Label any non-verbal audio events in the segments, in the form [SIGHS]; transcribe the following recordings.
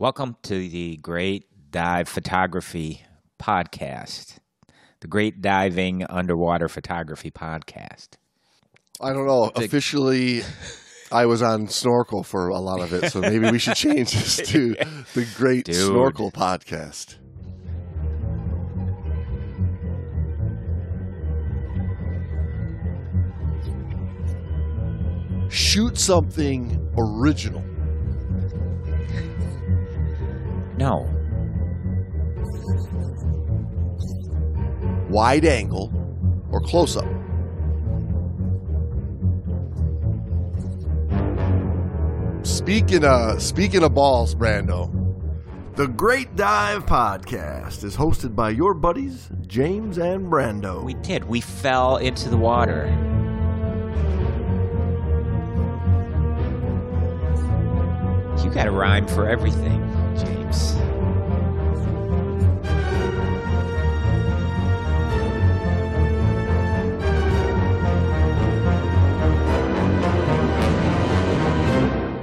Welcome to the Great Dive Photography Podcast, the Great Diving Underwater Photography Podcast. I don't know. Officially, I was on snorkel for a lot of it, so maybe we should change this [LAUGHS] to the Great Dude. Snorkel Podcast. Shoot something original. No, wide angle, or close up. Speaking of speaking of balls, Brando, the Great Dive Podcast is hosted by your buddies James and Brando. we did. We fell into the water. You got a rhyme for everything,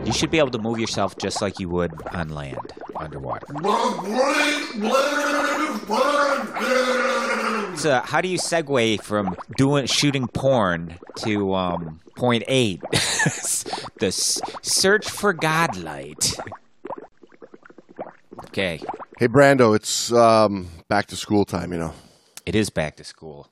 You should be able to move yourself just like you would on land, underwater. So, how do you segue from doing shooting porn to um, point eight, [LAUGHS] the s- search for godlight? Okay, hey, Brando, it's um, back to school time. You know, it is back to school.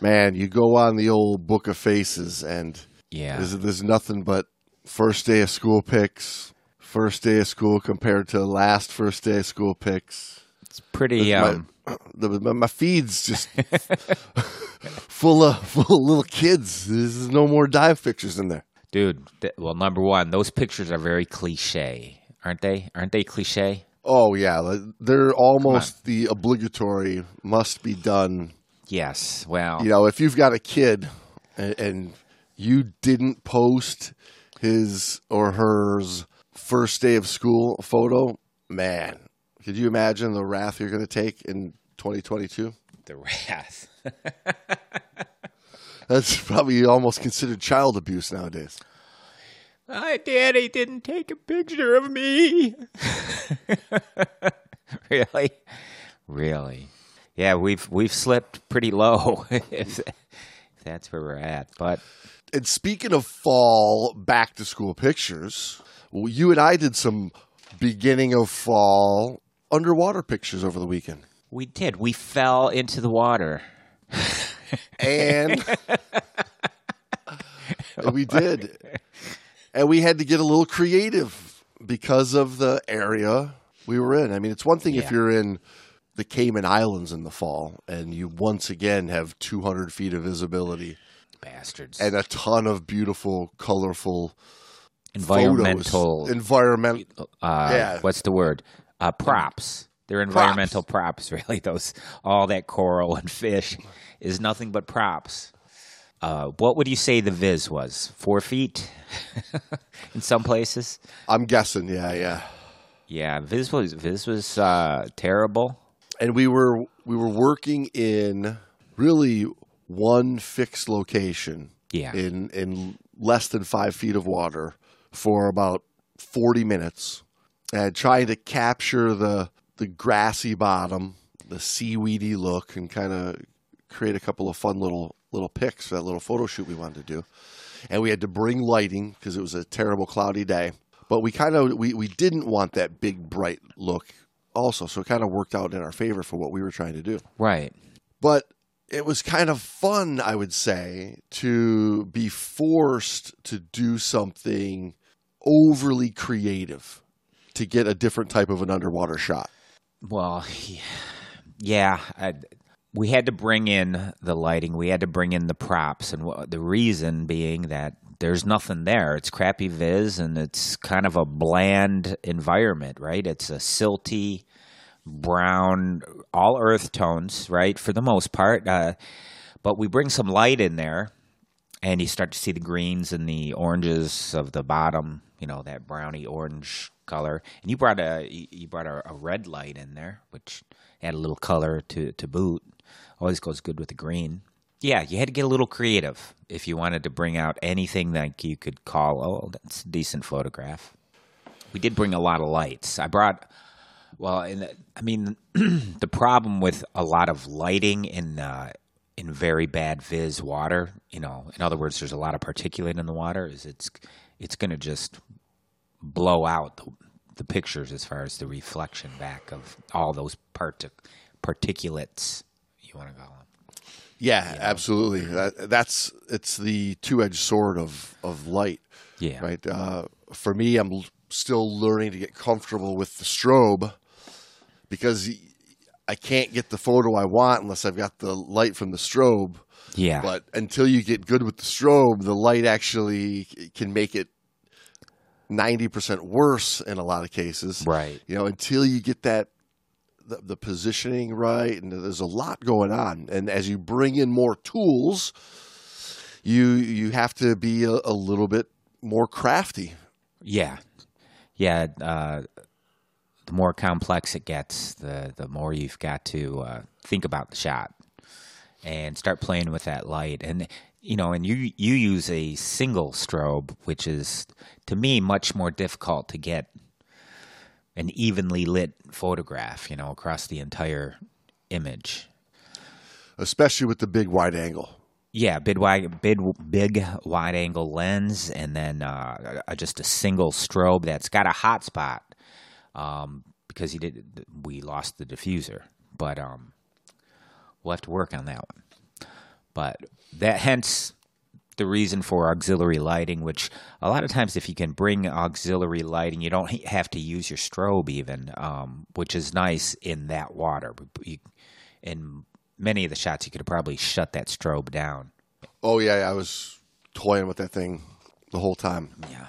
man, you go on the old Book of Faces, and Yeah, there's, there's nothing but first day of school pics, first day of school compared to last first day of school pics. it's pretty. my, Um, [CLEARS THROAT] the, my, my feed's just [LAUGHS] full of full of little kids. There's no more dive pictures in there. dude, th- well, number one, those pictures are very cliche, aren't they? Aren't they cliche? Oh yeah, they're almost the obligatory must be done. Yes. Well, You know, if you've got a kid and, and you didn't post his or hers first day of school photo, man, could you imagine the wrath you're going to take in 2022? the wrath. [LAUGHS] That's probably almost considered child abuse nowadays. My daddy didn't take a picture of me. [LAUGHS] really? Really? Yeah, we've we've slipped pretty low [LAUGHS] if, if that's where we're at. But And speaking of fall back to school pictures, well, you and I did some beginning of fall underwater pictures over the weekend. we did. We fell into the water. And [LAUGHS] we did. And we had to get a little creative because of the area we were in. I mean, it's one thing if you're in the Cayman Islands in the fall and you once again have 200 feet of visibility Bastards. and a ton of beautiful, colorful environmental photos. environment. uh yeah. what's the word? Uh props. They're environmental props. [LAUGHS] really. Those all that coral and fish is nothing but props. Uh, what would you say the viz was? Four feet [LAUGHS] in some places. I'm guessing, yeah, yeah. Yeah, Viz was Viz was uh, terrible. And we were we were working in really one fixed location Yeah, in in less than five feet of water for about forty minutes, and trying to capture the the grassy bottom, the seaweedy look, and kind of create a couple of fun little little pics for that little photo shoot we wanted to do. And we had to bring lighting because it was a terrible cloudy day. But we kind of we, we didn't want that big bright look also, so it kind of worked out in our favor for what we were trying to do right. but it was kind of fun, I would say, to be forced to do something overly creative to get a different type of an underwater shot. Well, [SIGHS] yeah, I, we had to bring in the lighting. We had to bring in the props, and the reason being that there's nothing there. It's crappy viz, and it's kind of a bland environment, right? It's a silty, brown, all earth tones, right, for the most part. Uh, but we bring some light in there, and you start to see the greens and the oranges of the bottom. You know that browny orange color. And you brought a you brought a, a red light in there, which add a little color to to boot. Always goes good with the green. Yeah, you had to get a little creative if you wanted to bring out anything that you could call, oh, that's a decent photograph. we did bring a lot of lights. I brought, well, and I mean, [CLEARS THROAT] the problem with a lot of lighting in uh, in very bad vis water, you know, in other words, there's a lot of particulate in the water. Is it's it's going to just blow out the, the pictures as far as the reflection back of all those partic- particulates. You want to call them? Yeah, absolutely. That, that's it's the two-edged sword of of light. Yeah. Right. Uh, for me, I'm still learning to get comfortable with the strobe because I can't get the photo I want unless I've got the light from the strobe. Yeah. But until you get good with the strobe, the light actually can make it 90% worse in a lot of cases. Right. You know, until you get that the, the positioning right and there's a lot going on and as you bring in more tools you you have to be a, a little bit more crafty Yeah, yeah. Uh, the more complex it gets, the the more you've got to uh, think about the shot and start playing with that light. And you know, and you you use a single strobe, which is to me much more difficult to get an evenly lit photograph. You know, across the entire image. especially with the big wide angle Yeah, big wide, big, big wide angle lens, and then uh, just a single strobe that's got a hot spot. Um, because he did, we lost the diffuser, but um, we'll have to work on that one. But that, hence, the reason for auxiliary lighting. Which a lot of times, if you can bring auxiliary lighting, you don't have to use your strobe even, um, which is nice in that water. You, in many of the shots, you could probably shut that strobe down. oh yeah i was toying with that thing the whole time Yeah.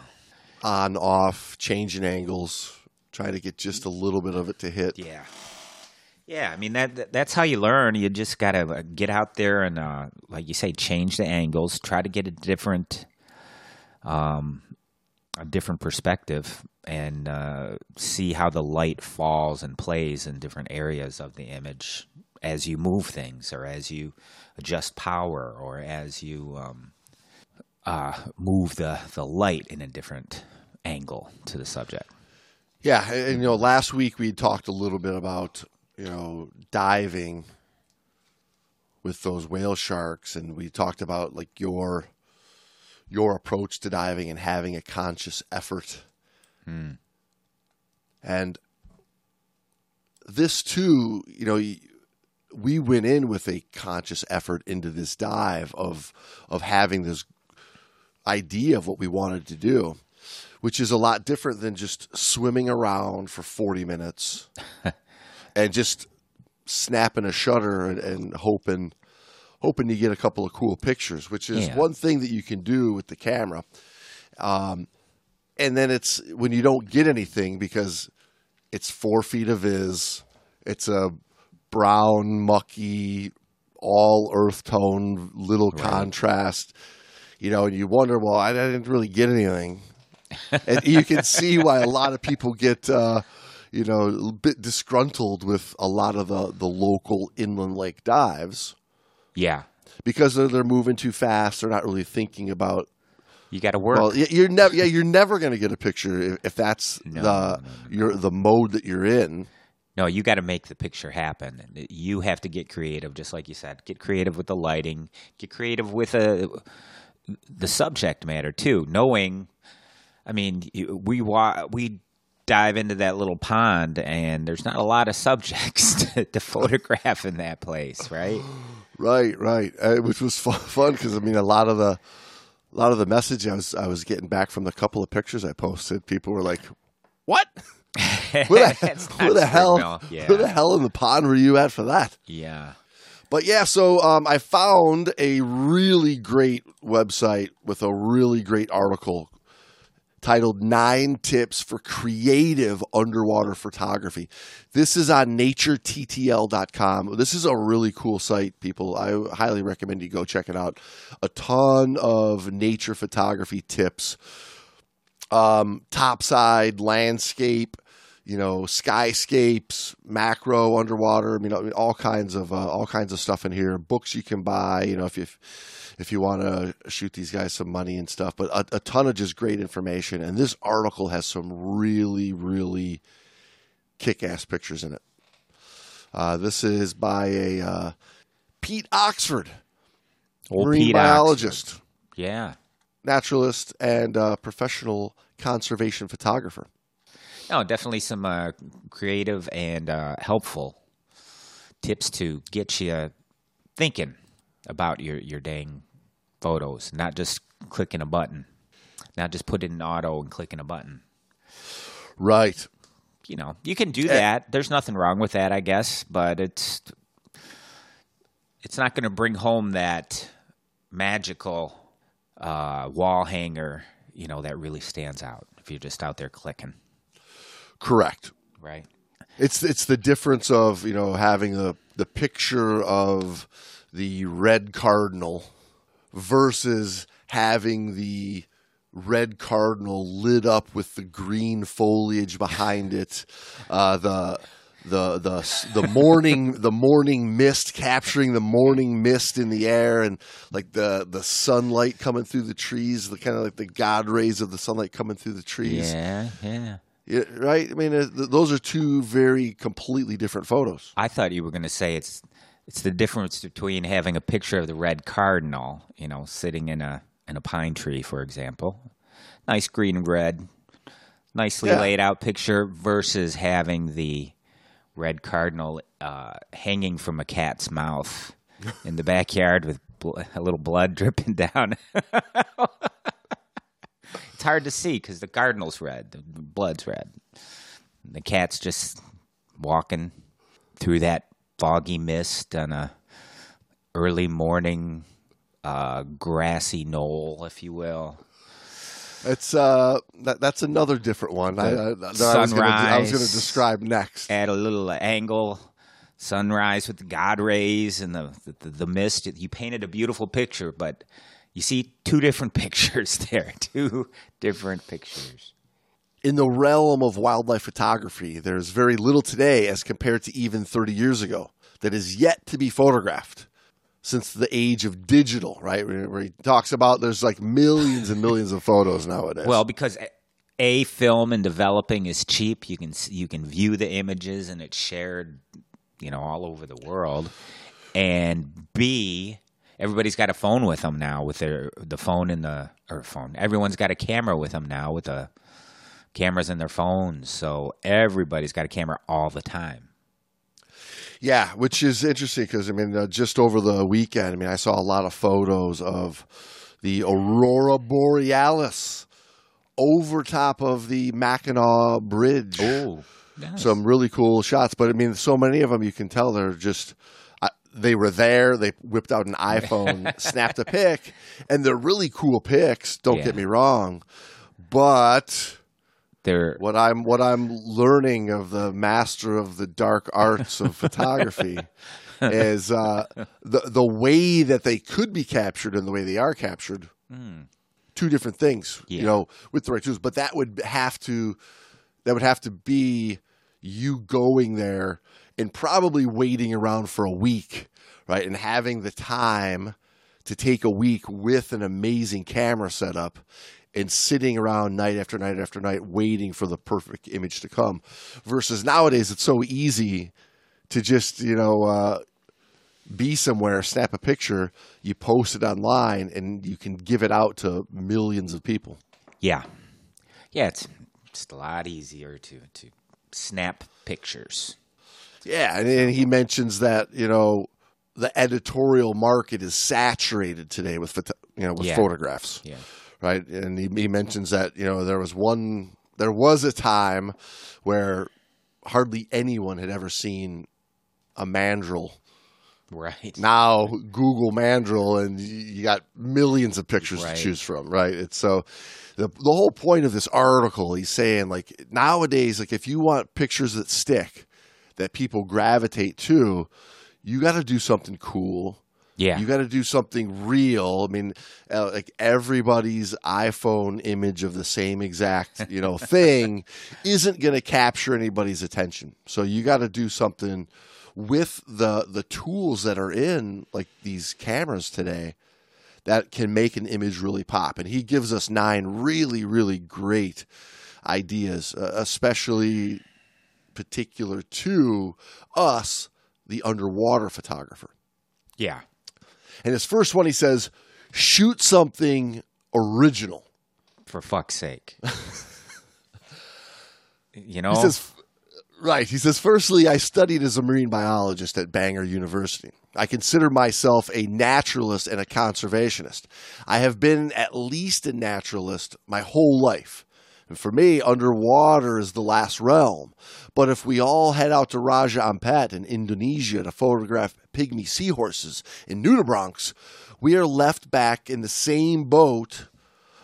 on off changing angles trying to get just a little bit of it to hit Yeah. Yeah, I mean that that- that's how you learn. You just got to get out there and uh like you say change the angles, try to get a different um a different perspective and uh see how the light falls and plays in different areas of the image as you move things or as you adjust power or as you um uh move the the light in a different angle to the subject. Yeah, and, you know, last week we talked a little bit about you know diving with those whale sharks, and we talked about like your your approach to diving and having a conscious effort. Hmm. And this too, you know, we went in with a conscious effort into this dive of of having this idea of what we wanted to do which is a lot different than just swimming around for 40 minutes [LAUGHS] and just snapping a shutter and, and hoping hoping to get a couple of cool pictures, which is Yeah. one thing that you can do with the camera. Um, and then it's when you don't get anything because it's four feet of is it's a brown, mucky, all earth tone, little contrast, you know, and you wonder, well, I didn't really get anything [LAUGHS] and you can see why a lot of people get uh, you know a bit disgruntled with a lot of the, the local inland lake dives Yeah. because they're, they're moving too fast they're not really thinking about You got to work. well you're never yeah you're never going to get a picture if, if that's No, the no, your the mode that you're in No, you got to make the picture happen. You have to get creative, just like you said. Get creative with the lighting. Get creative with a, the subject matter too. Knowing, I mean, we wa- we dive into that little pond, and there's not a lot of subjects [LAUGHS] to, to photograph in that place, right? [GASPS] Right, right. Uh, which was fun, fun because I mean, a lot of the, a lot of the message I was I was getting back from the couple of pictures I posted, people were like, "What? [LAUGHS] Where the, where the hell? Yeah. Where the hell in the pond were you at for that?" Yeah. But yeah, so um, I found a really great website with a really great article titled Nine Tips for Creative Underwater Photography. This is on naturettl.com. This is a really cool site, people. I highly recommend you go check it out. A ton of nature photography tips, um, topside, landscape, you know, skyscapes, macro, underwater. I mean, all kinds of uh, all kinds of stuff in here. Books you can buy. You know, if you if you want to shoot these guys some money and stuff, but a, a ton of just great information. And this article has some really really kick ass pictures in it. Uh, this is by a uh, Pete Oxford, Old marine Pete biologist, Oxford. Yeah. naturalist, and uh, professional conservation photographer. No, definitely some uh, creative and uh, helpful tips to get you thinking about your, your dang photos, not just clicking a button, not just putting in auto and clicking a button. Right. You know, you can do that. There's nothing wrong with that, I guess, but it's it's not going to bring home that magical uh, wall hanger, you know, that really stands out if you're just out there clicking, Correct. right? It's it's the difference of you know having the the picture of the red cardinal versus having the red cardinal lit up with the green foliage behind it, uh, the the the the morning [LAUGHS] the morning mist capturing the morning mist in the air and like the the sunlight coming through the trees, the kind of like the god rays of the sunlight coming through the trees. Yeah, yeah. Yeah, right? I mean, uh, th- those are two very completely different photos. I thought you were going to say it's it's the difference between having a picture of the red cardinal, you know, sitting in a in a pine tree, for example, nice green and red, nicely Yeah. laid out picture, versus having the red cardinal uh, hanging from a cat's mouth in the [LAUGHS] backyard with bl- a little blood dripping [LAUGHS] down. [LAUGHS] hard to see because the cardinal's red, the blood's red. The cat's just walking through that foggy mist on a early morning uh, grassy knoll, if you will. It's uh, that, that's another different one. I, I, that gonna I was going to describe next. At a little angle, sunrise with the god rays and the, the the mist. You painted a beautiful picture, but you see two different [LAUGHS] pictures there. [LAUGHS] Two different pictures. In the realm of wildlife photography, there's very little today as compared to even 30 years ago that is yet to be photographed since the age of digital, right? Where, he talks about there's like millions and millions of photos nowadays. Well, because a- a film and developing is cheap, you can you can view the images and it's shared, you know, all over the world. And B, everybody's got a phone with them now with their the phone in the or phone. Everyone's got a camera with them now with the cameras in their phones. So everybody's got a camera all the time. Yeah, which is interesting because I mean, uh, just over the weekend, I mean, I saw a lot of photos of the aurora borealis over top of the Mackinac Bridge. Oh, Some really cool shots, but I mean, so many of them you can tell they're just. They were there. They whipped out an [LAUGHS] iPhone, snapped a pic, and they're really cool pics. Don't Yeah. get me wrong, but they're what I'm what I'm learning of the master of the dark arts of [LAUGHS] photography [LAUGHS] is uh, the the way that they could be captured and the way they are captured. Two different things, Yeah. you know, with the right tools. But that would have to that would have to be you going there and probably waiting around for a week, right, and having the time to take a week with an amazing camera setup and sitting around night after night after night waiting for the perfect image to come versus nowadays it's so easy to just you know uh, be somewhere snap a picture you post it online and you can give it out to millions of people yeah, yeah. It's just a lot easier to to snap pictures. Yeah and, and he mentions that you know the editorial market is saturated today with photo- you know with Yeah. photographs Yeah. right? And he, he mentions that you know there was one, there was a time where hardly anyone had ever seen a mandrill. Right. Now Google mandrill, and you got millions of pictures Right. to choose from, right? It's so the the whole point of this article, he's saying like nowadays, like if you want pictures that stick, that people gravitate to, you got to do something cool. Yeah. You got to do something real. I mean, uh, like everybody's iPhone image of the same exact, you know, [LAUGHS] thing isn't going to capture anybody's attention. So you got to do something with the the tools that are in like these cameras today that can make an image really pop. And he gives us nine really really great ideas, uh, especially particular to us, the underwater photographer. Yeah. And his first one, he says, shoot something original. For fuck's sake. [LAUGHS] you know? He says, right. He says, firstly, I studied as a marine biologist at Bangor University. I consider myself a naturalist and a conservationist. I have been at least a naturalist my whole life. And for me, underwater is the last realm. But if we all head out to Raja Ampat in Indonesia to photograph pygmy seahorses in nudibranchs, we are left back in the same boat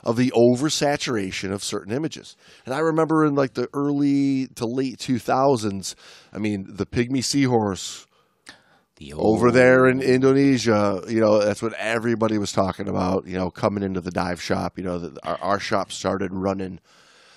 of the oversaturation of certain images. And I remember in like the early to late 2000s, I mean, the pygmy seahorse the over there in Indonesia, you know, that's what everybody was talking about, you know, coming into the dive shop, you know, the, our, our shop started running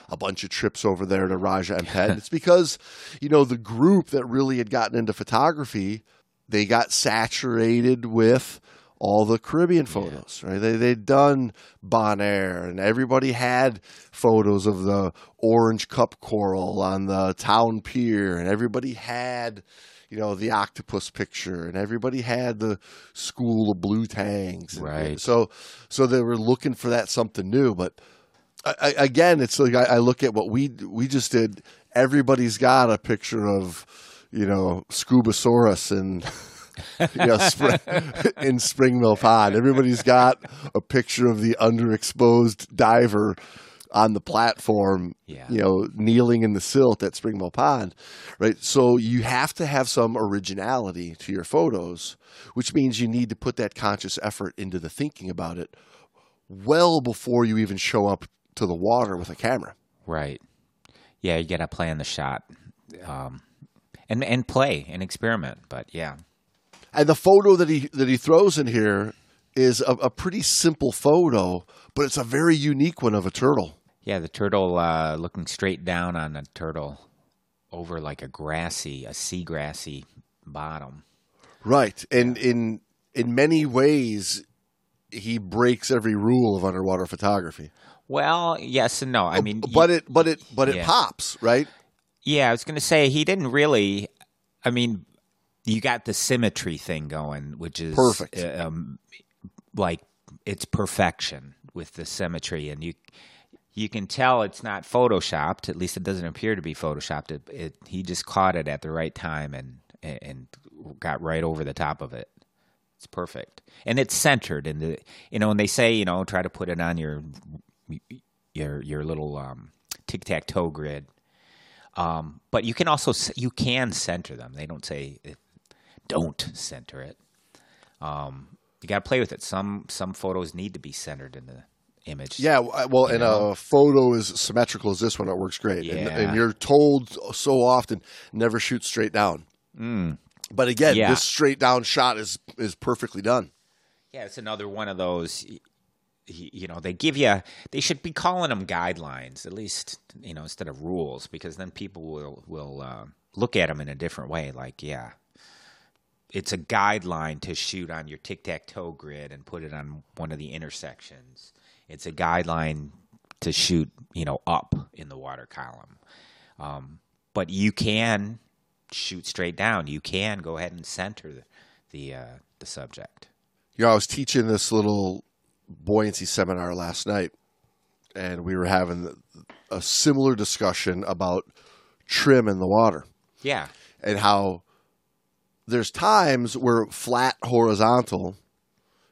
a bunch of trips over there to Raja Ampat. [LAUGHS] it's because, you know, the group that really had gotten into photography, they got saturated with all the Caribbean photos, right? They they'd done Bonaire, and everybody had photos of the orange cup coral on the town pier, and everybody had, you know, the octopus picture, and everybody had the school of blue tangs, And- Right. So so they were looking for that something new, but I, again, it's like I, I look at what we we just did. Everybody's got a picture of, you know, Scubasaurus and. [LAUGHS] you know, spring, [LAUGHS] in Springmill Pond. Everybody's got a picture of the underexposed diver on the platform, Yeah. you know, kneeling in the silt at Springmill Pond, right? So you have to have some originality to your photos, which means you need to put that conscious effort into the thinking about it well before you even show up to the water with a camera. Right. Yeah, you got to plan the shot. Um, and, and play and experiment. But yeah. And the photo that he that he throws in here is a, a pretty simple photo, but it's a very unique one of a turtle. Yeah, the turtle uh, looking straight down on a turtle over like a grassy, a seagrassy bottom. Right. And in in many ways he breaks every rule of underwater photography. Well, yes and no. I mean, you- but it but it but it pops, right? yeah, I was going to say he didn't really. I mean, you got the symmetry thing going, which is Perfect. uh, Um, like it's perfection with the symmetry, and you you can tell it's not photoshopped. At least it doesn't appear to be photoshopped. It, it he just caught it at the right time and and got right over the top of it. It's perfect, and it's centered. And the you know, and they say you know try to put it on your your your little um, tic tac toe grid. Um, but you can also you can center them. They don't say uh, don't center it. Um, you got to play with it. Some some photos need to be centered in the image. Yeah, w- well, and a photo is symmetrical as this one. It works great, and, Yeah. and you're told so often never shoot straight down. But again, Mm. Yeah. this straight down shot is is perfectly done. Yeah, it's another one of those. You know, they give you. They should be calling them guidelines, at least. You know, instead of rules, because then people will will uh, look at them in a different way. Like, yeah, it's a guideline to shoot on your tic tac toe grid and put it on one of the intersections. It's a guideline to shoot, you know, up in the water column. Um, but you can shoot straight down. You can go ahead and center the the, uh, the subject. yeah I was teaching this little buoyancy seminar last night, and we were having a similar discussion about trim in the water Yeah. and how there's times where flat horizontal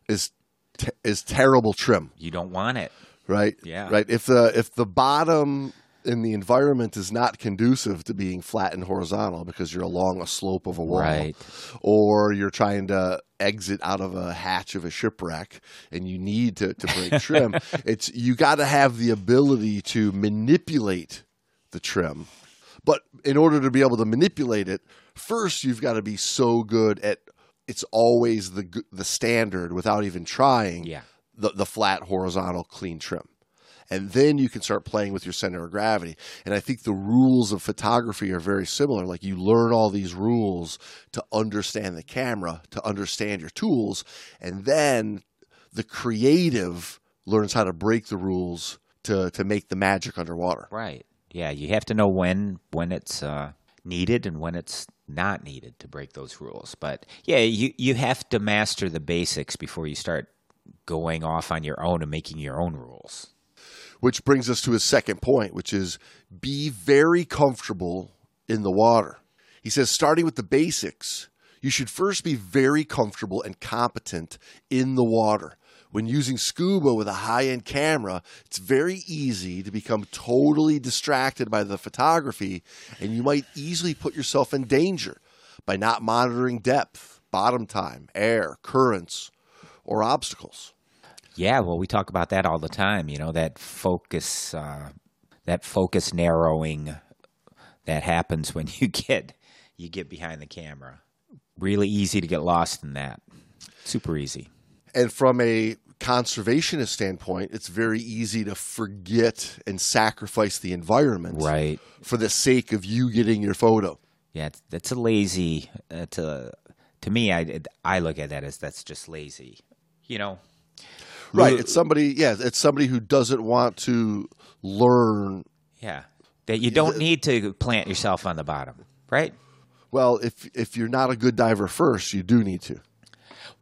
is te- is terrible trim. You don't want it. right? Yeah. Right. If the if the bottom in the environment is not conducive to being flat and horizontal because you're along a slope of a wall, Right. or you're trying to exit out of a hatch of a shipwreck and you need to, to break [LAUGHS] trim, it's you got to have the ability to manipulate the trim. But in order to be able to manipulate it, first you've got to be so good at it's always the the standard without even trying. Yeah. The the flat horizontal clean trim. And then you can start playing with your center of gravity. And I think the rules of photography are very similar. Like you learn all these rules to understand the camera, to understand your tools, and then the creative learns how to break the rules to, to make the magic underwater. Right. Yeah, you have to know when when it's uh, needed and when it's not needed to break those rules. But yeah, you you have to master the basics before you start going off on your own and making your own rules. Which brings us to his second point, which is be very comfortable in the water. He says, starting with the basics, you should first be very comfortable and competent in the water. When using scuba with a high end camera, it's very easy to become totally distracted by the photography, and you might easily put yourself in danger by not monitoring depth, bottom time, air, currents, or obstacles. Yeah, well, we talk about that all the time. You know that focus, uh, that focus narrowing that happens when [LAUGHS] you get you get behind the camera. Really easy to get lost in that. Super easy. And from a conservationist standpoint, it's very easy to forget and sacrifice the environment Right. for the sake of you getting your photo. Yeah, that's a lazy. That's a to me. I I look at that as that's just lazy. You know. Right. It's somebody, yeah, it's somebody who doesn't want to learn. Yeah. That you don't need to plant yourself on the bottom, right? Well, if if you're not a good diver first, you do need to.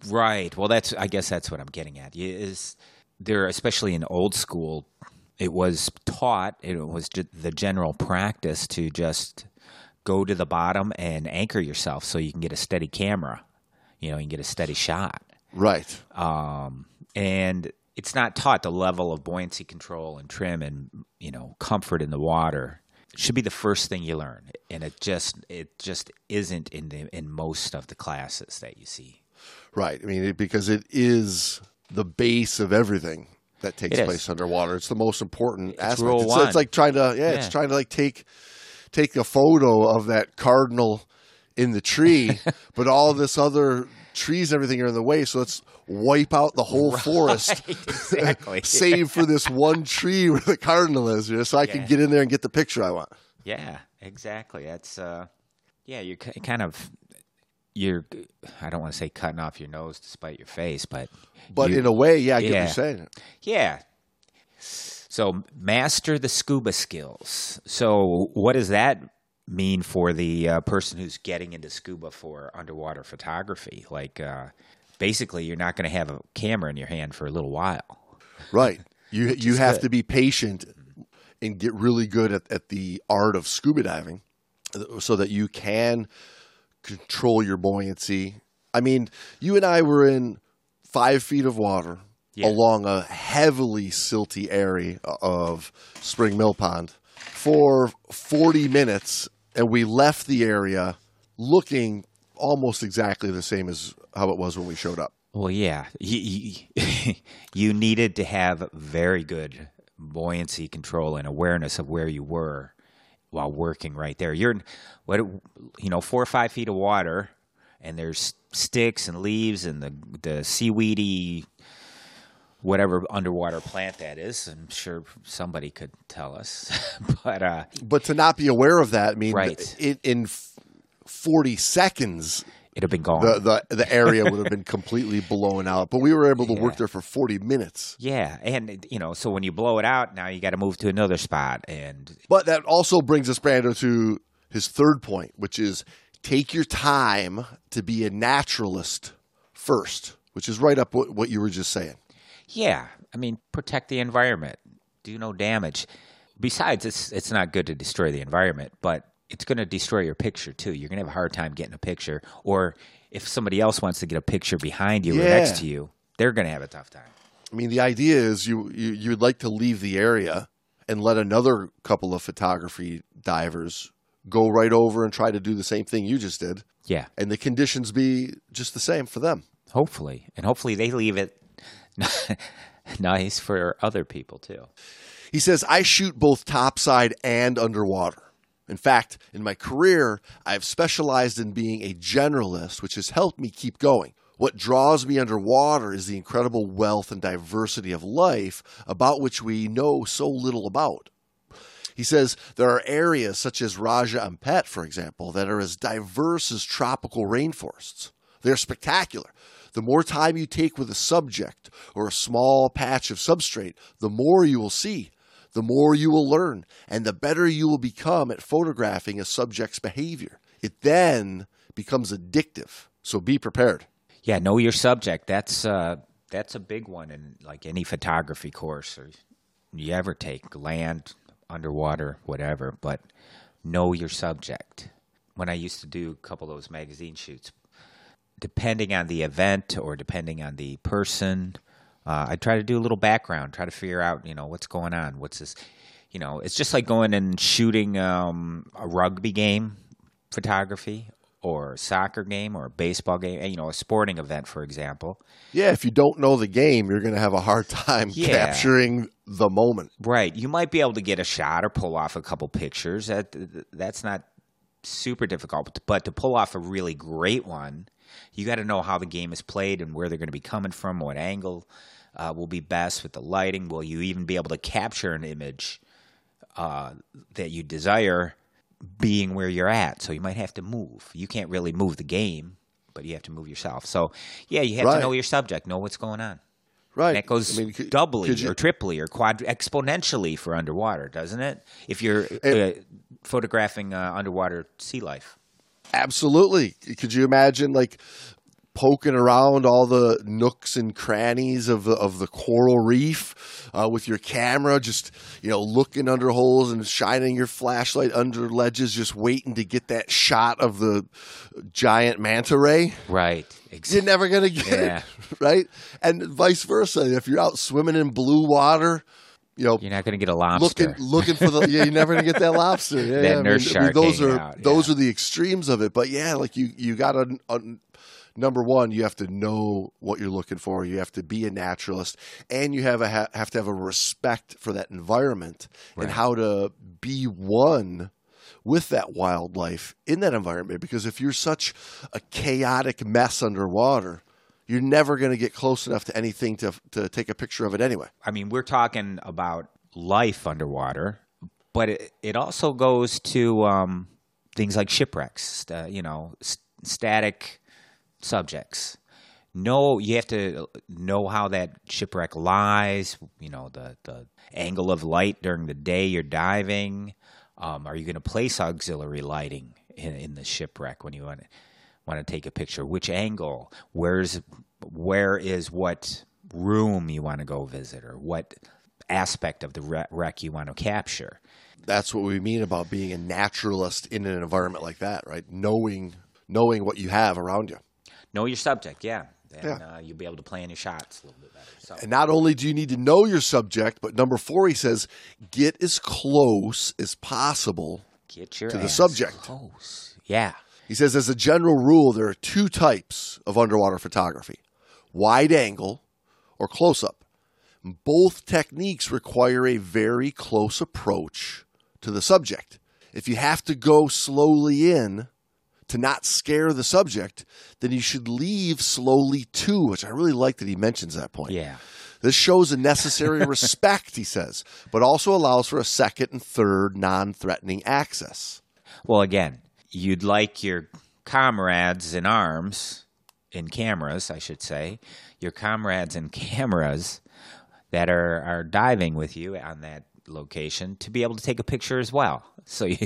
Right. Well, that's I guess that's what I'm getting at. Is there, especially in old school, it was taught. It was the general practice to just go to the bottom and anchor yourself so you can get a steady camera. You know, you can get a steady shot. Right. um, and it's not taught the level of buoyancy control and trim and you know comfort in the water should be the first thing you learn and it just it just isn't in the in most of the classes that you see Right. I mean, it, because it is the base of everything that takes It is. place underwater. It's the most important aspect. rule it's, it's like trying to, yeah, it's trying to like take take a photo of that cardinal in the tree, [LAUGHS] but all this other trees and everything are in the way. So let's wipe out the whole forest, [LAUGHS] exactly [LAUGHS] save for this one tree where the cardinal is, you know, so I can get in there and get the picture I want. yeah exactly that's uh yeah you're kind of you're i don't want to say cutting off your nose to spite your face but But you- in a way, yeah, I get what Yeah. you're saying. Yeah. So master the scuba skills. So what does that mean for the uh, person who's getting into scuba for underwater photography? Like, uh, basically, you're not going to have a camera in your hand for a little while. Right. You you have good. to be patient and get really good at, at the art of scuba diving so that you can control your buoyancy. I mean, you and I were in five feet of water Yeah. along a heavily silty area of Spring Mill Pond for 40 minutes, and we left the area looking almost exactly the same as how it was when we showed up. Well, yeah, you, [LAUGHS] you, you needed to have very good buoyancy control and awareness of where you were while working right there. You're what you know, four or five feet of water, and there's sticks and leaves and the the seaweedy whatever underwater plant that is. I'm sure somebody could tell us, [LAUGHS] but uh, But to not be aware of that, I mean, Right. in, in 40 seconds, it'd have been gone. the, the, the area would have been [LAUGHS] completely blown out. But we were able to work there for 40 minutes. yeah, and you know, so when you blow it out, now you got to move to another spot, and But that also brings us, Brando, to his third point, which is take your time to be a naturalist first, which is right up what, what you were just saying. Yeah, I mean, protect the environment, do no damage. Besides, it's it's not good to destroy the environment, but it's going to destroy your picture too. You're going to have a hard time getting a picture, or if somebody else wants to get a picture behind you or next to you, they're going to have a tough time. I mean, the idea is you, you you'd like to leave the area and let another couple of photography divers go right over and try to do the same thing you just did, Yeah, and the conditions be just the same for them. hopefully, and hopefully they leave it [LAUGHS] nice for other people too. He says, I shoot both topside and underwater. In fact, in my career, I've specialized in being a generalist, which has helped me keep going. What draws me underwater is the incredible wealth and diversity of life about which we know so little about. He says there are areas such as Raja Ampat, for example, that are as diverse as tropical rainforests. They're spectacular. The more time you take with a subject or a small patch of substrate, the more you will see, the more you will learn, and the better you will become at photographing a subject's behavior. It then becomes addictive. So be prepared. Yeah, know your subject. That's uh, that's a big one in like any photography course or you ever take land, underwater, whatever. But know your subject. When I used to do a couple of those magazine shoots, depending on the event or depending on the person, uh, I try to do a little background, try to figure out, you know, what's going on. What's this? You know, it's just like going and shooting um, a rugby game photography or a soccer game or a baseball game, you know, a sporting event, for example. Yeah, if you don't know the game, you're going to have a hard time Yeah. capturing the moment. Right. You might be able to get a shot or pull off a couple pictures. That that's not super difficult, but to pull off a really great one, you got to know how the game is played and where they're going to be coming from, what angle uh, will be best with the lighting. Will you even be able to capture an image uh, that you desire being where you're at? So you might have to move. You can't really move the game, but you have to move yourself. So yeah, you have Right. to know your subject, know what's going on. Right. That goes I mean, could- doubly could you- or triply or quad exponentially for underwater, doesn't it? If you're uh, photographing uh, underwater sea life. Absolutely. Could you imagine like poking around all the nooks and crannies of the of the coral reef uh, with your camera, just you know looking under holes and shining your flashlight under ledges, just waiting to get that shot of the giant manta ray? Right. You're never gonna get Yeah. it, [LAUGHS] right? And vice versa. If you're out swimming in blue water, you know, You're not going to get a lobster. looking looking for the yeah you're never gonna get that [LAUGHS] lobster. Yeah, That yeah, I nurse mean, shark those are out, those are the extremes of it. But yeah like you you got a, uh, number one you have to know what you're looking for. You have to be a naturalist and you have a ha- have to have a respect for that environment and how to be one with that wildlife in that environment. Because if you're such a chaotic mess underwater you're never going to get close enough to anything to to take a picture of it anyway I mean, we're talking about life underwater, but it, it also goes to um, things like shipwrecks, uh, you know, s- static subjects. Know you have to know how that shipwreck lies. You know the the angle of light during the day you're diving. Um, are you going to place auxiliary lighting in, in the shipwreck when you want to want to take a picture? Which angle? Where's where is what room you want to go visit, or what aspect of the wreck you want to capture? that's what we mean about being a naturalist in an environment like that, right? Knowing knowing what you have around you. Know your subject, yeah, and Yeah. Uh, you'll be able to plan your shots a little bit better. So. And not only do you need to know your subject, but number four, he says, get as close as possible. Get your to the subject. Close. Yeah. He says, as a general rule, there are two types of underwater photography wide angle or close up. Both techniques require a very close approach to the subject. If you have to go slowly in to not scare the subject, then you should leave slowly too, which I really like that he mentions that point. Yeah. This shows a necessary [LAUGHS] respect, he says, but also allows for a second and third non threatening access. Well, again, you'd like your comrades in arms, in cameras, I should say, your comrades in [LAUGHS] cameras that are, are diving with you on that location to be able to take a picture as well. So, [LAUGHS] you,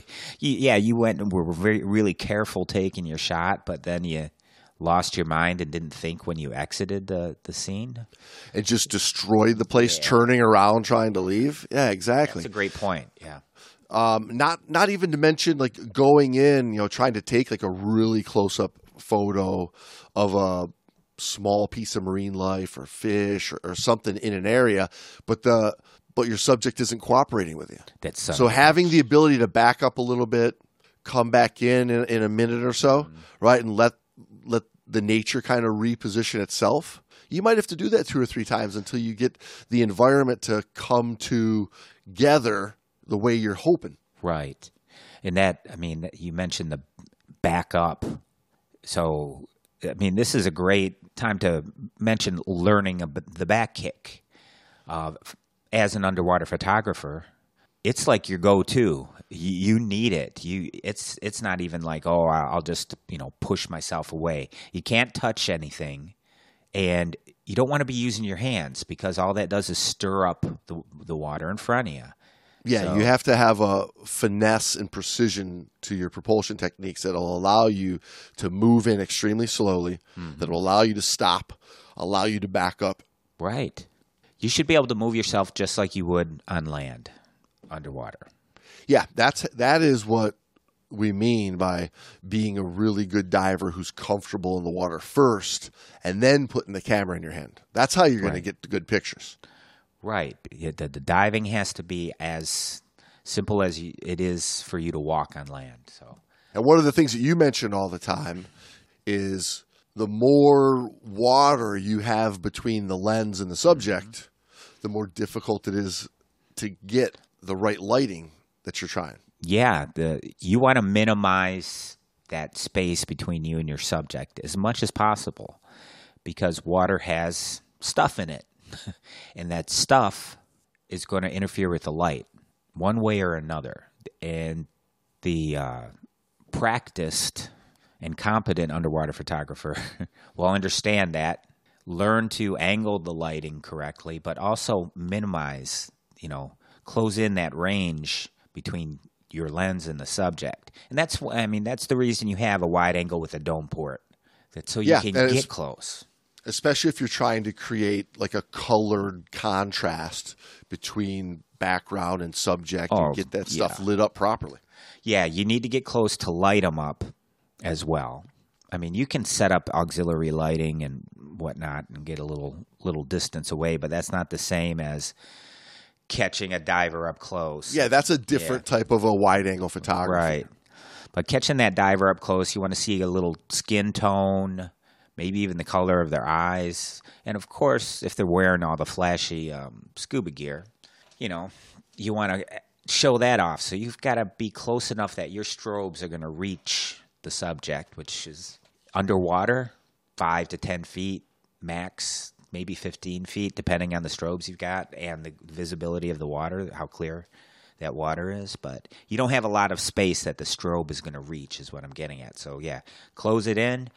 you, yeah, you went and were very, really careful taking your shot, but then you lost your mind and didn't think when you exited the, the scene. And just destroyed the place, turning around, trying to leave. Yeah, exactly. That's a great point. Yeah. Um, not not even to mention like going in, you know, trying to take like a really close up photo of a small piece of marine life or fish or, or something in an area, but the but your subject isn't cooperating with you. That's So having the ability to back up a little bit, come back in in, in a minute or so, right, and let let the nature kind of reposition itself. You might have to do that two or three times until you get the environment to come together the way you're hoping. Right. And that, I mean, you mentioned the backup. So, I mean, this is a great time to mention learning the back kick. Uh, as an underwater photographer, it's like your go-to. You, you need it. You it's it's not even like oh I'll just you know push myself away. You can't touch anything, and you don't want to be using your hands because all that does is stir up the the water in front of you. Yeah, so, you have to have a finesse and precision to your propulsion techniques that'll allow you to move in extremely slowly, mm-hmm. that'll allow you to stop, allow you to back up. Right. You should be able to move yourself just like you would on land underwater. Yeah, that's that is what we mean by being a really good diver who's comfortable in the water first and then putting the camera in your hand. That's how you're right. going to get the good pictures. Right. The, the, diving has to be as simple as it is for you to walk on land. So, and one of the things that you mention all the time is the more water you have between the lens and the subject, mm-hmm. the more difficult it is to get the right lighting that you're trying. Yeah, the you want to minimize that space between you and your subject as much as possible because water has stuff in it. [LAUGHS] and that stuff is going to interfere with the light one way or another. And the uh, practiced and competent underwater photographer [LAUGHS] will understand that, learn to angle the lighting correctly, but also minimize, you know, close in that range between your lens and the subject. And that's why I mean that's the reason you have a wide angle with a dome port. That so you yeah, can get is, close. Especially if you're trying to create like a colored contrast between background and subject oh, and get that stuff yeah. lit up properly. Yeah, you need to get close to light them up as well. I mean, you can set up auxiliary lighting and whatnot and get a little little distance away, but that's not the same as catching a diver up close. Yeah, that's a different yeah. type of a wide angle photography. Right. But catching that diver up close, you want to see a little skin tone, maybe even the color of their eyes. And of course, if they're wearing all the flashy um, scuba gear, you know, you want to show that off. So you've got to be close enough that your strobes are going to reach the subject, which is underwater, five to 10 feet max maybe 15 feet, depending on the strobes you've got and the visibility of the water, how clear that water is. But you don't have a lot of space that the strobe is going to reach, is what I'm getting at. So yeah, close it in.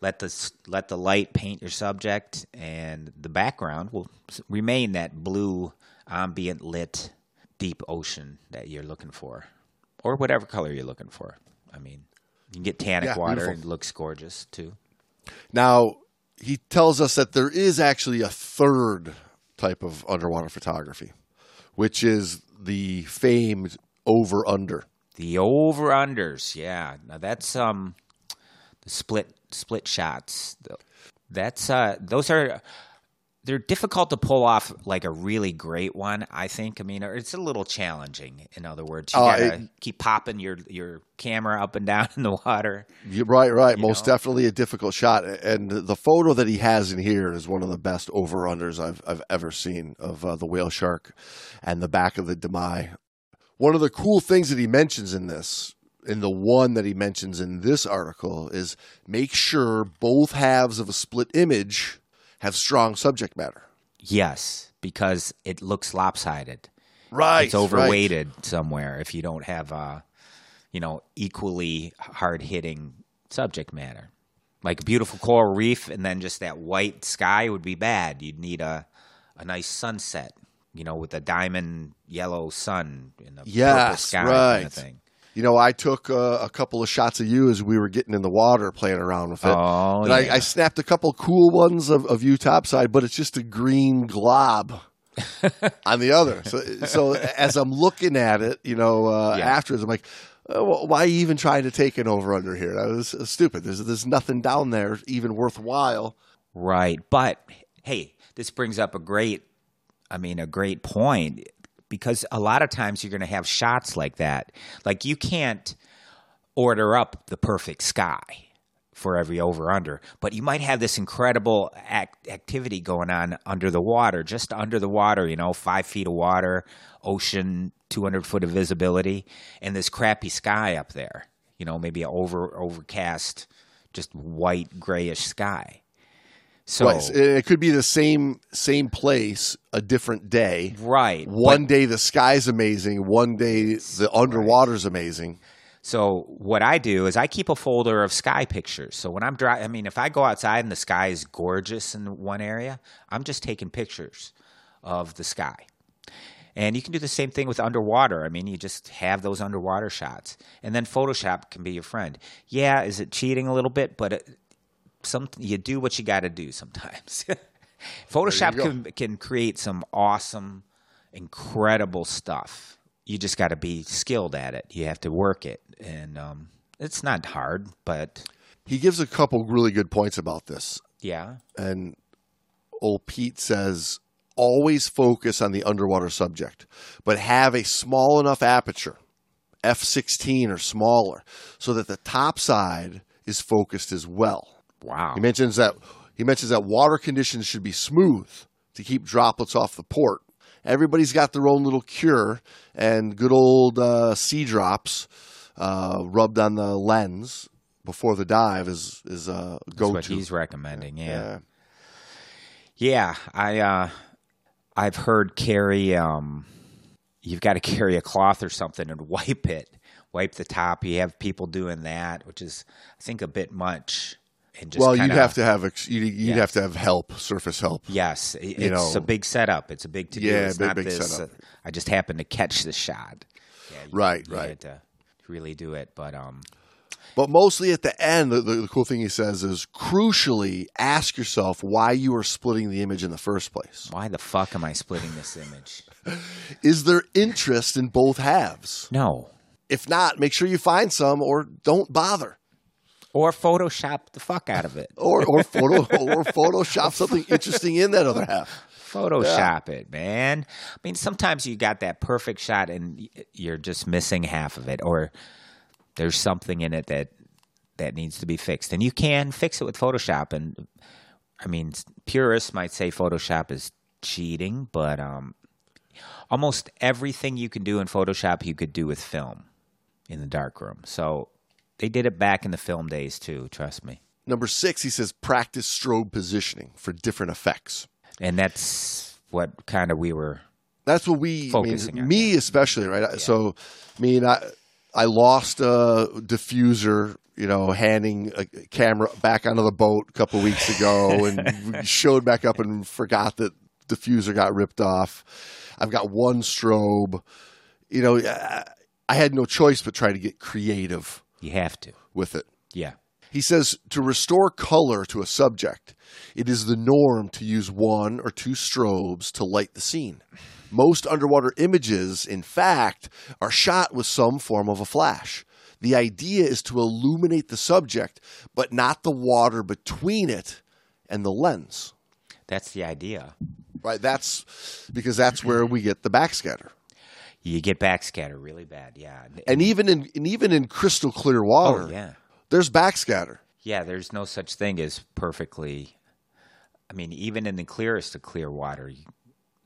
Let the let the light paint your subject, and the background will remain that blue, ambient lit, deep ocean that you're looking for, or whatever color you're looking for. I mean, you can get tannic yeah, water beautiful. and it looks gorgeous too. Now, he tells us that there is actually a third type of underwater photography, which is the famed over under. The over unders, yeah. Now that's um the split split shots. That's uh those are they're difficult to pull off like a really great one. I think. I mean, it's a little challenging. In other words, you uh, gotta it, keep popping your your camera up and down [LAUGHS] in the water. right, right. Most know? definitely a difficult shot. And the photo that he has in here is one of the best over unders I've I've ever seen of uh, the whale shark and the back of the Demai. One of the cool things that he mentions in this in the one that he mentions in this article is make sure both halves of a split image have strong subject matter. Yes, because it looks lopsided. Right. It's overweighted right. somewhere if you don't have a, you know, equally hard hitting subject matter. Like a beautiful coral reef and then just that white sky would be bad. You'd need a a nice sunset, you know, with a diamond yellow sun in the yes, purple sky right. kind of thing. You know, I took uh, a couple of shots of you as we were getting in the water playing around with it. Oh, and yeah. I, I, snapped a couple cool ones of, of you topside, but it's just a green glob [LAUGHS] on the other. So, so as I'm looking at it, you know, uh, yeah. afterwards, I'm like, well, why even trying to take an over under here? That was uh, stupid. There's there's nothing down there even worthwhile. Right, but hey, this brings up a great, I mean, a great point because a lot of times you're going to have shots like that. Like you can't order up the perfect sky for every over under, but you might have this incredible act- activity going on under the water, just under the water, you know, five feet of water, ocean 200 foot of visibility, and this crappy sky up there. You know, maybe an over overcast, just white grayish sky. So Right. It could be the same same place, a different day. right, One day the sky's amazing. One day the underwater's amazing. So what I do is I keep a folder of sky pictures. So when I'm driving, I mean, if I go outside and the sky is gorgeous in one area, I'm just taking pictures of the sky. And you can do the same thing with underwater. I mean, you just have those underwater shots, and then Photoshop can be your friend. Yeah, is it cheating a little bit? But it, some you do what you got to do sometimes. [LAUGHS] Photoshop can can create some awesome, incredible stuff. You just got to be skilled at it. You have to work it, and um, it's not hard. But He gives a couple really good points about this. yeah, And old Pete says always focus on the underwater subject, but have a small enough aperture, f16 or smaller, so that the top side is focused as well. Wow, He mentions that he mentions that water conditions should be smooth to keep droplets off the port. Everybody's got their own little cure, and good old uh, sea drops uh, rubbed on the lens before the dive is is a that's go what to. he's recommending. Yeah. Yeah. Yeah, I uh, I've heard carry um, you've got to carry a cloth or something and wipe it, wipe the top. You have people doing that, which is I think a bit much. And just well, you'd have to have ex- you'd, you'd have to have help, surface help. Yes, i- it's know. a big setup. It's a big to do. Yeah, it's big, not big this. setup. uh, I just happened to catch the shot. Yeah, you, Right, you right. Had to really do it, but um, But mostly at the end, the, the cool thing he says is crucially ask yourself why you are splitting the image in the first place. why the fuck am I splitting this image? [LAUGHS] Is there interest in both halves? No, If not, make sure you find some or don't bother. Or Photoshop the fuck out of it. Or or [LAUGHS] photo or Photoshop something interesting in that other half. Photoshop it, man. I mean, sometimes you got that perfect shot and you're just missing half of it, or there's something in it that that needs to be fixed, and you can fix it with Photoshop. And I mean, purists might say Photoshop is cheating, but um, almost everything you can do in Photoshop, you could do with film in the darkroom. So they did it back in the film days too. Trust me. Number six, he says practice strobe positioning for different effects. And that's what kind of we were That's what we, I Focusing mean, on me especially, right? So, I mean, I, I lost a diffuser, you know, handing a camera back onto the boat a couple weeks ago [LAUGHS] and showed back up and forgot that diffuser got ripped off. I've got one strobe. You know, I, I had no choice but try to get creative You have to. with it. Yeah. He says to restore color to a subject, it is the norm to use one or two strobes to light the scene. Most underwater images, in fact, are shot with some form of a flash. The idea is to illuminate the subject, but not the water between it and the lens. That's the idea. Right? That's because that's where we get the backscatter. You get backscatter really bad. Yeah. And even in and even in crystal clear water, oh, yeah. there's backscatter. Yeah, there's no such thing as perfectly. I mean, even in the clearest of clear water, you,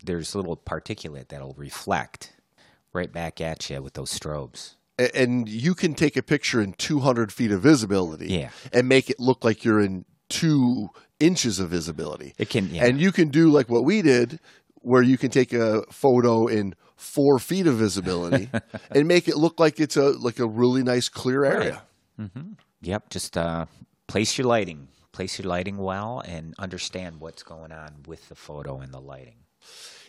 there's little particulate that'll reflect right back at you with those strobes. A- and you can take a picture in 200 feet of visibility Yeah. and make it look like you're in two inches of visibility. It can, yeah. And you can do like what we did, where you can take a photo in four feet of visibility [LAUGHS] and make it look like it's a like a really nice clear area. Yep. Just uh, place your lighting, place your lighting well, and understand what's going on with the photo and the lighting.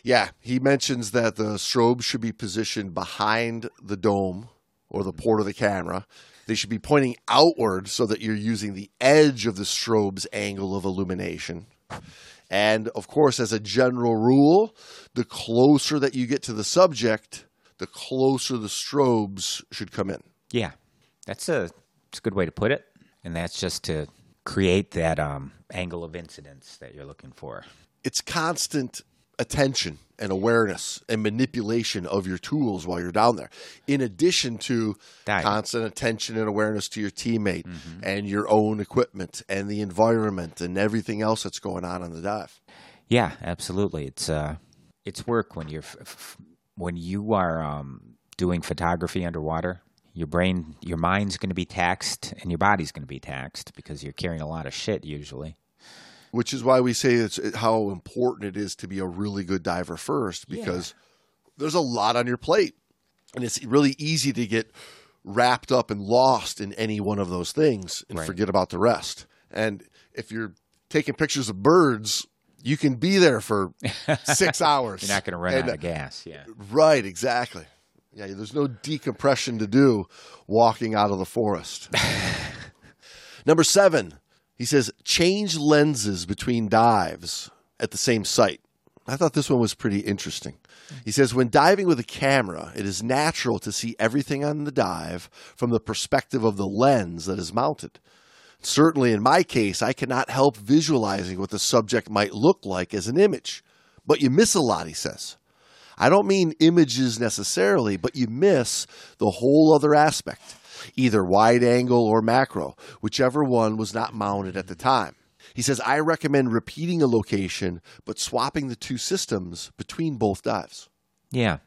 Yeah, he mentions that the strobe should be positioned behind the dome or the port of the camera. They should be pointing outward so that you're using the edge of the strobe's angle of illumination. And of course, as a general rule, the closer that you get to the subject, the closer the strobes should come in. Yeah, that's a it's a good way to put it, and that's just to create that um, angle of incidence that you're looking for. It's constant attention and awareness and manipulation of your tools while you're down there, in addition to constant attention and awareness to your teammate and your own equipment and the environment and everything else that's going on on the dive. Yeah, absolutely. It's uh, it's work when you're f- f- when you are um, doing photography underwater, your brain, your mind's going to be taxed, and your body's going to be taxed because you're carrying a lot of shit usually. Which is why we say it's how important it is to be a really good diver first, because yeah. there's a lot on your plate, and it's really easy to get wrapped up and lost in any one of those things and right. forget about the rest. And if you're taking pictures of birds, you can be there for [LAUGHS] six hours. You're not going to run and, out of gas. Yeah. Right. Exactly. Yeah. There's no decompression to do walking out of the forest. [LAUGHS] Number seven, he says change lenses between dives at the same site. I thought this one was pretty interesting. He says, when diving with a camera, it is natural to see everything on the dive from the perspective of the lens that is mounted. Certainly, in my case, I cannot help visualizing what the subject might look like as an image. But you miss a lot, he says. I don't mean images necessarily, but you miss the whole other aspect, either wide angle or macro, whichever one was not mounted at the time. He says, I recommend repeating a location, but swapping the two systems between both dives. Yeah.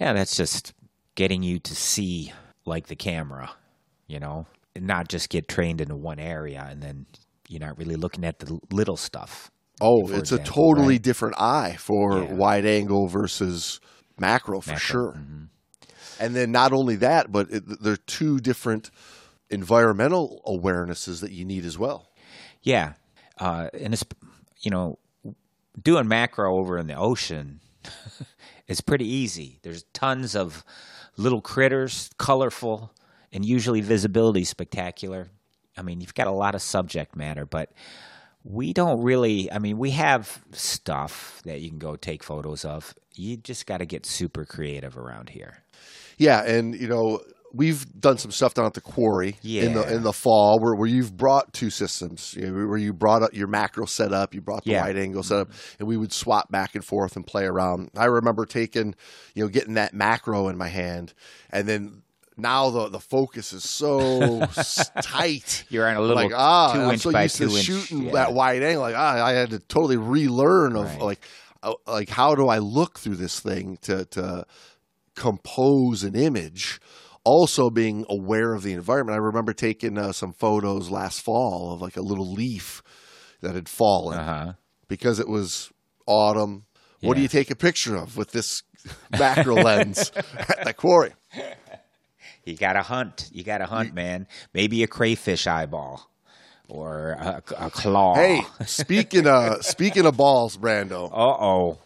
Yeah, that's just getting you to see like the camera, you know, and not just get trained into one area and then you're not really looking at the little stuff. Oh, it's example, a totally right? different eye for yeah. wide angle versus macro for macro. sure. Mm-hmm. And then not only that, but it, are two different environmental awarenesses that you need as well. Yeah, uh, and it's you know doing macro over in the ocean [LAUGHS] is pretty easy. There's tons of little critters, colorful, and usually visibility spectacular. I mean, you've got a lot of subject matter, but we don't really. I mean, we have stuff that you can go take photos of. You just got to get super creative around here. Yeah, and you know, we've done some stuff down at the quarry yeah. in the in the fall where, where you've brought two systems, you know, where you brought up your macro setup, you brought the yeah. wide angle setup, and we would swap back and forth and play around. I remember taking, you know, getting that macro in my hand, and then now the the focus is so [LAUGHS] tight. You're on a little like ah, two I'm inch so by used two to inch, shooting yeah. that wide angle. Like ah, I had to totally relearn of Right. like uh, like how do I look through this thing to to compose an image. Also, being aware of the environment. I remember taking uh, some photos last fall of like a little leaf that had fallen Uh-huh. because it was autumn. What do you take a picture of with this macro lens [LAUGHS] at the quarry? You got to hunt. You got to hunt, man. Maybe a crayfish eyeball or a, a claw. Hey, speaking of speaking of balls, Brando, Uh oh.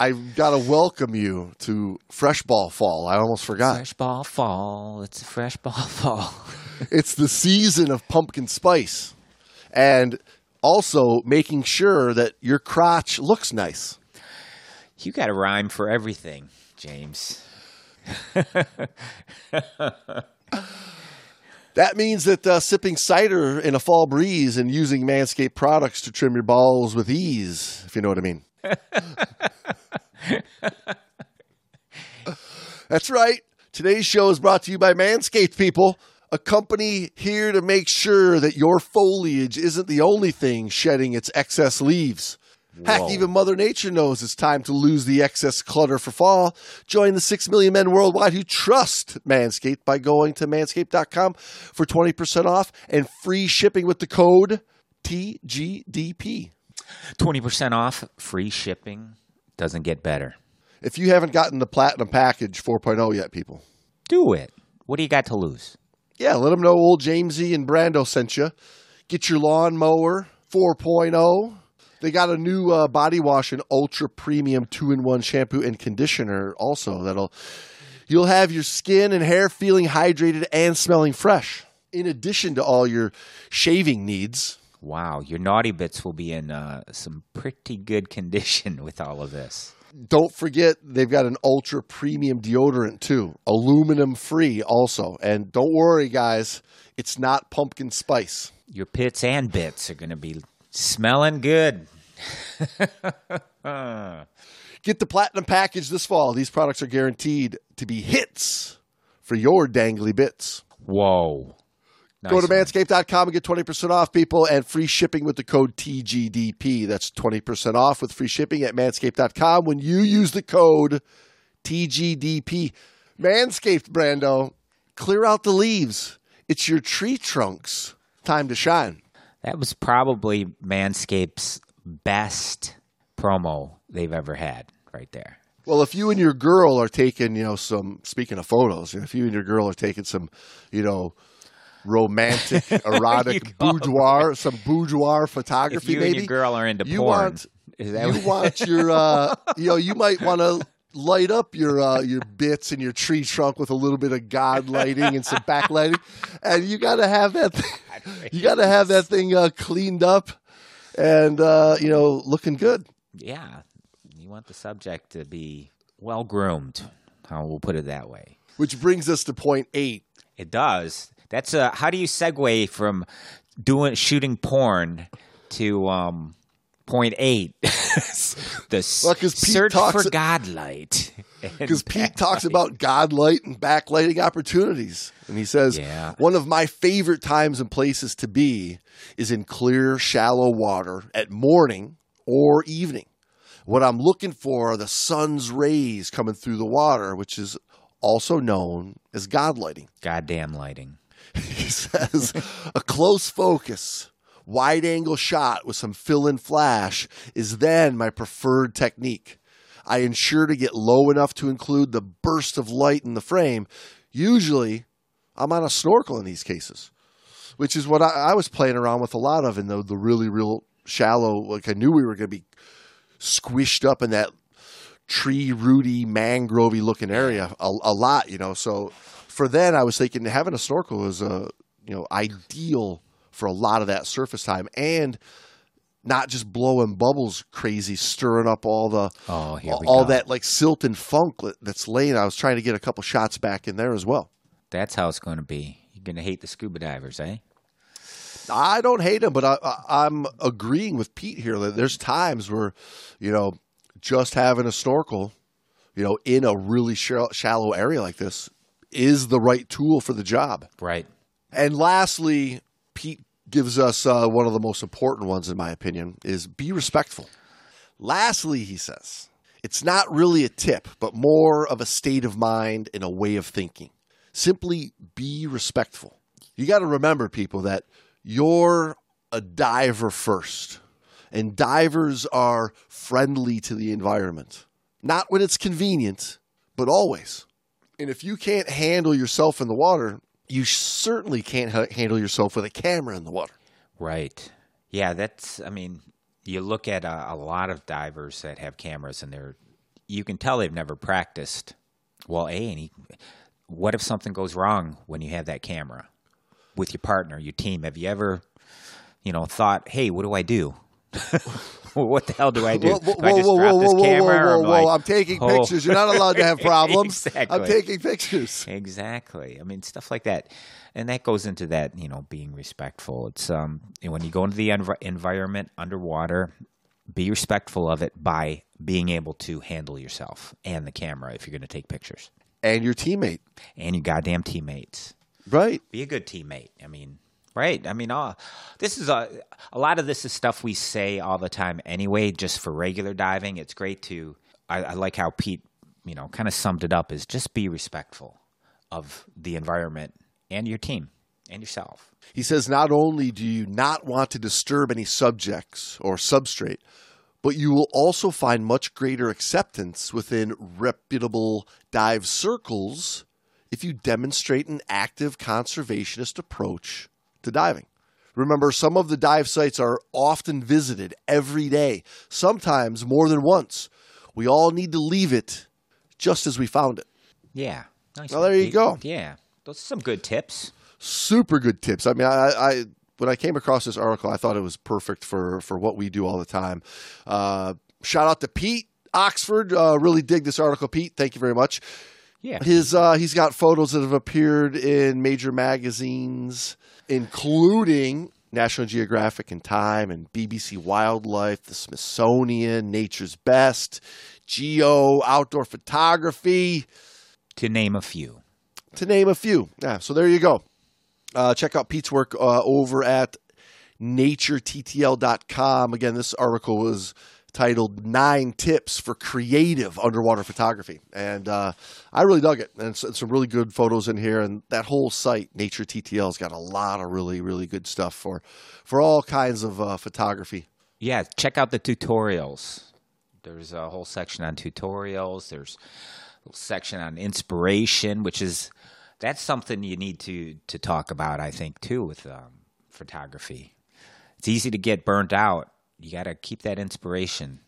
I've got to welcome you to Fresh Ball Fall. I almost forgot. Fresh ball fall. It's fresh ball [LAUGHS] fall. It's the season of pumpkin spice, and also making sure that your crotch looks nice. You got a rhyme for everything, James. [LAUGHS] That means that uh, sipping cider in a fall breeze and using Manscaped products to trim your balls with ease, if you know what I mean. [LAUGHS] That's right. Today's show is brought to you by Manscaped, people, a company here to make sure that your foliage isn't the only thing shedding its excess leaves. Heck, even Mother Nature knows it's time to lose the excess clutter for fall. Join the 6 million men worldwide who trust Manscaped by going to manscaped.com for 20% off and free shipping with the code TGDP. 20% off, free shipping. Doesn't get better. If you haven't gotten the Platinum Package 4.0 yet, people, Do it. What do you got to lose? yeah, let them know old Jamesy and Brando sent you. Get your lawnmower 4.0. They got a new uh, body wash and ultra premium two in one shampoo and conditioner also that'll you'll have your skin and hair feeling hydrated and smelling fresh. In addition to all your shaving needs. Wow, your naughty bits will be in uh, some pretty good condition [LAUGHS] with all of this. Don't forget they've got an ultra premium deodorant too, aluminum free also. And don't worry guys, it's not pumpkin spice. Your pits and bits are going to be smelling good. [LAUGHS] Get the platinum package this fall. These products are guaranteed to be hits for your dangly bits. Whoa. Go to Nice manscaped.com and get 20% off, people, and free shipping with the code TGDP. That's 20% off with free shipping at manscaped.com when you use the code TGDP. Manscaped, Brando. Clear out the leaves. It's your tree trunks. Time to shine. That was probably Manscaped's best promo they've ever had right there. Well, if you and your girl are taking, you know, some speaking of photos, if you and your girl are taking some, you know, romantic, [LAUGHS] erotic boudoir, some boudoir photography, If you maybe and your girl are into you porn, want that you want your, uh, [LAUGHS] you know, you might want to light up your uh, your bits and your tree trunk with a little bit of god lighting and some backlighting, and you got to have that. Thing, [LAUGHS] you got to have that thing uh, cleaned up and uh, you know looking good. yeah, you want the subject to be well groomed. How we'll put it that way. Which brings us to point eight. It does. That's a. How do you segue from doing shooting porn to um point eight? [LAUGHS] the Well, search talks- for godlight. [LAUGHS] Because Pete talks about godlight and backlighting opportunities. And he says, Yeah. one of my favorite times and places to be is in clear, shallow water at morning or evening. What I'm looking for are the sun's rays coming through the water, which is also known as godlighting. goddamn lighting. [LAUGHS] He says, a close focus, wide angle shot with some fill in flash is then my preferred technique. I ensure to get low enough to include the burst of light in the frame. Usually, I'm on a snorkel in these cases, which is what I, I was playing around with a lot of in the, the really, real shallow. Like I knew we were going to be squished up in that tree rooty mangrovey looking area a, a lot you know so for then i was thinking having a snorkel is a you know ideal for a lot of that surface time and not just blowing bubbles crazy stirring up all the Oh, all go. that like silt and funk that's laying i was trying to get a couple shots back in there as well That's how it's going to be. You're going to hate the scuba divers, eh? I don't hate them, but I, I, I'm agreeing with Pete here that there's times where, you know, just having a snorkel, you know, in a really shall- shallow area like this is the right tool for the job. Right. And lastly, Pete gives us uh, one of the most important ones, in my opinion, is be respectful. Lastly, he says, it's not really a tip, but more of a state of mind and a way of thinking. Simply be respectful. You got to remember, people, that you're a diver first, and divers are friendly to the environment. Not when it's convenient, but always. And if you can't handle yourself in the water, you certainly can't ha- handle yourself with a camera in the water. Right. Yeah, that's. I mean, you look at a, a lot of divers that have cameras, and they're. You can tell they've never practiced. Well, a and what if something goes wrong when you have that camera with your partner, your team? Have you ever, you know, thought, hey, what do I do? [LAUGHS] what the hell do I do? Whoa, whoa, do I just whoa, drop whoa, this whoa, camera? whoa, or whoa, am whoa, I- I'm taking Oh. pictures. You're not allowed to have [LAUGHS] problems. I'm taking pictures. Exactly. I mean, stuff like that, and that goes into that. You know, being respectful. It's um when you go into the env- environment underwater, be respectful of it by being able to handle yourself and the camera if you're going to take pictures And your teammate. and your goddamn teammates. Right. Be a good teammate. I mean, right? I mean, uh, this is a a lot of this is stuff we say all the time anyway. Just for regular diving, it's great to. I, I like how Pete, you know, kind of summed it up: is just be respectful of the environment and your team and yourself. He says not only do you not want to disturb any subjects or substrate, but you will also find much greater acceptance within reputable dive circles if you demonstrate an active conservationist approach to diving. Remember, some of the dive sites are often visited every day, sometimes more than once. We all need to leave it just as we found it. Yeah. Nice Well, there you go. Yeah, those are some good tips. super good tips. I mean, I, I when I came across this article, I thought it was perfect for for what we do all the time. Uh, shout out to Pete Oxford. Uh, really dig this article, Pete. Thank you very much. Yeah. His uh, he's got photos that have appeared in major magazines, including National Geographic and Time and BBC Wildlife, the Smithsonian, Nature's Best, Geo, Outdoor Photography to name a few. to name a few. Yeah, so there you go. Uh, check out Pete's work uh, over at naturettl.com. Again, this article was titled Nine Tips for Creative Underwater Photography. And uh, I really dug it. And some really good photos in here. And that whole site, Nature TTL, has got a lot of really, really good stuff for, for all kinds of uh, photography. Yeah, check out the tutorials. There's a whole section on tutorials. There's a section on inspiration, which is that's something you need to to talk about. I think too with um, photography. It's easy to get burnt out. You got to keep that inspiration.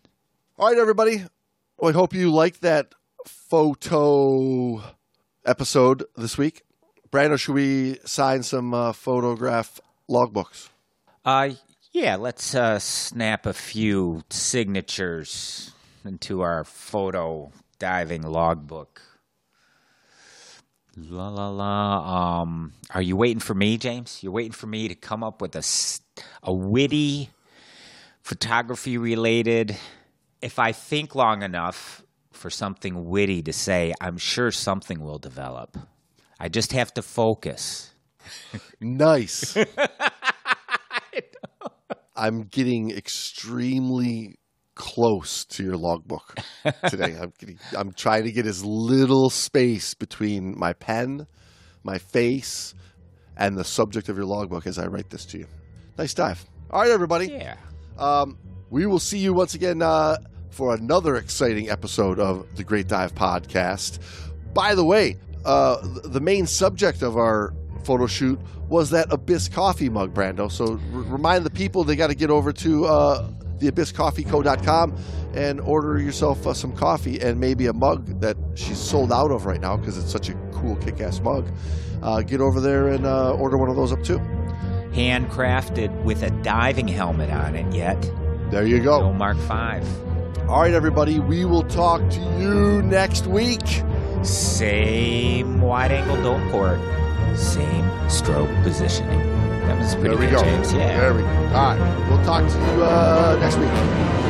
All right, everybody. Well, I hope you liked that photo episode this week. Brando, should we sign some uh, photograph logbooks? Uh, yeah, let's uh, snap a few signatures into our photo diving logbook. La la la. Um, are you waiting for me, James? You're waiting for me to come up with a, a witty, photography related. If I think long enough for something witty to say, I'm sure something will develop. I just have to focus. [LAUGHS] nice. [LAUGHS] I'm getting extremely close to your logbook today. I'm getting, I'm trying to get as little space between my pen, my face, and the subject of your logbook as I write this to you. Nice dive. All right, everybody. Yeah. Um, we will see you once again uh, for another exciting episode of the Great Dive Podcast. By the way, uh, the main subject of our photo shoot was that Abyss Coffee mug, Brando. So r- remind the people they got to get over to uh, theabysscoffeeco.com and order yourself uh, some coffee and maybe a mug that she's sold out of right now because it's such a cool kick-ass mug. Uh, get over there and uh, order one of those up too. Handcrafted with a diving helmet on it yet. There you go. No Mark Five. All right, everybody. We will talk to you next week. Same wide angle dome port, same strobe positioning. That was pretty there we good, go. James. Yeah. There we go. All right. We'll talk to you uh, next week.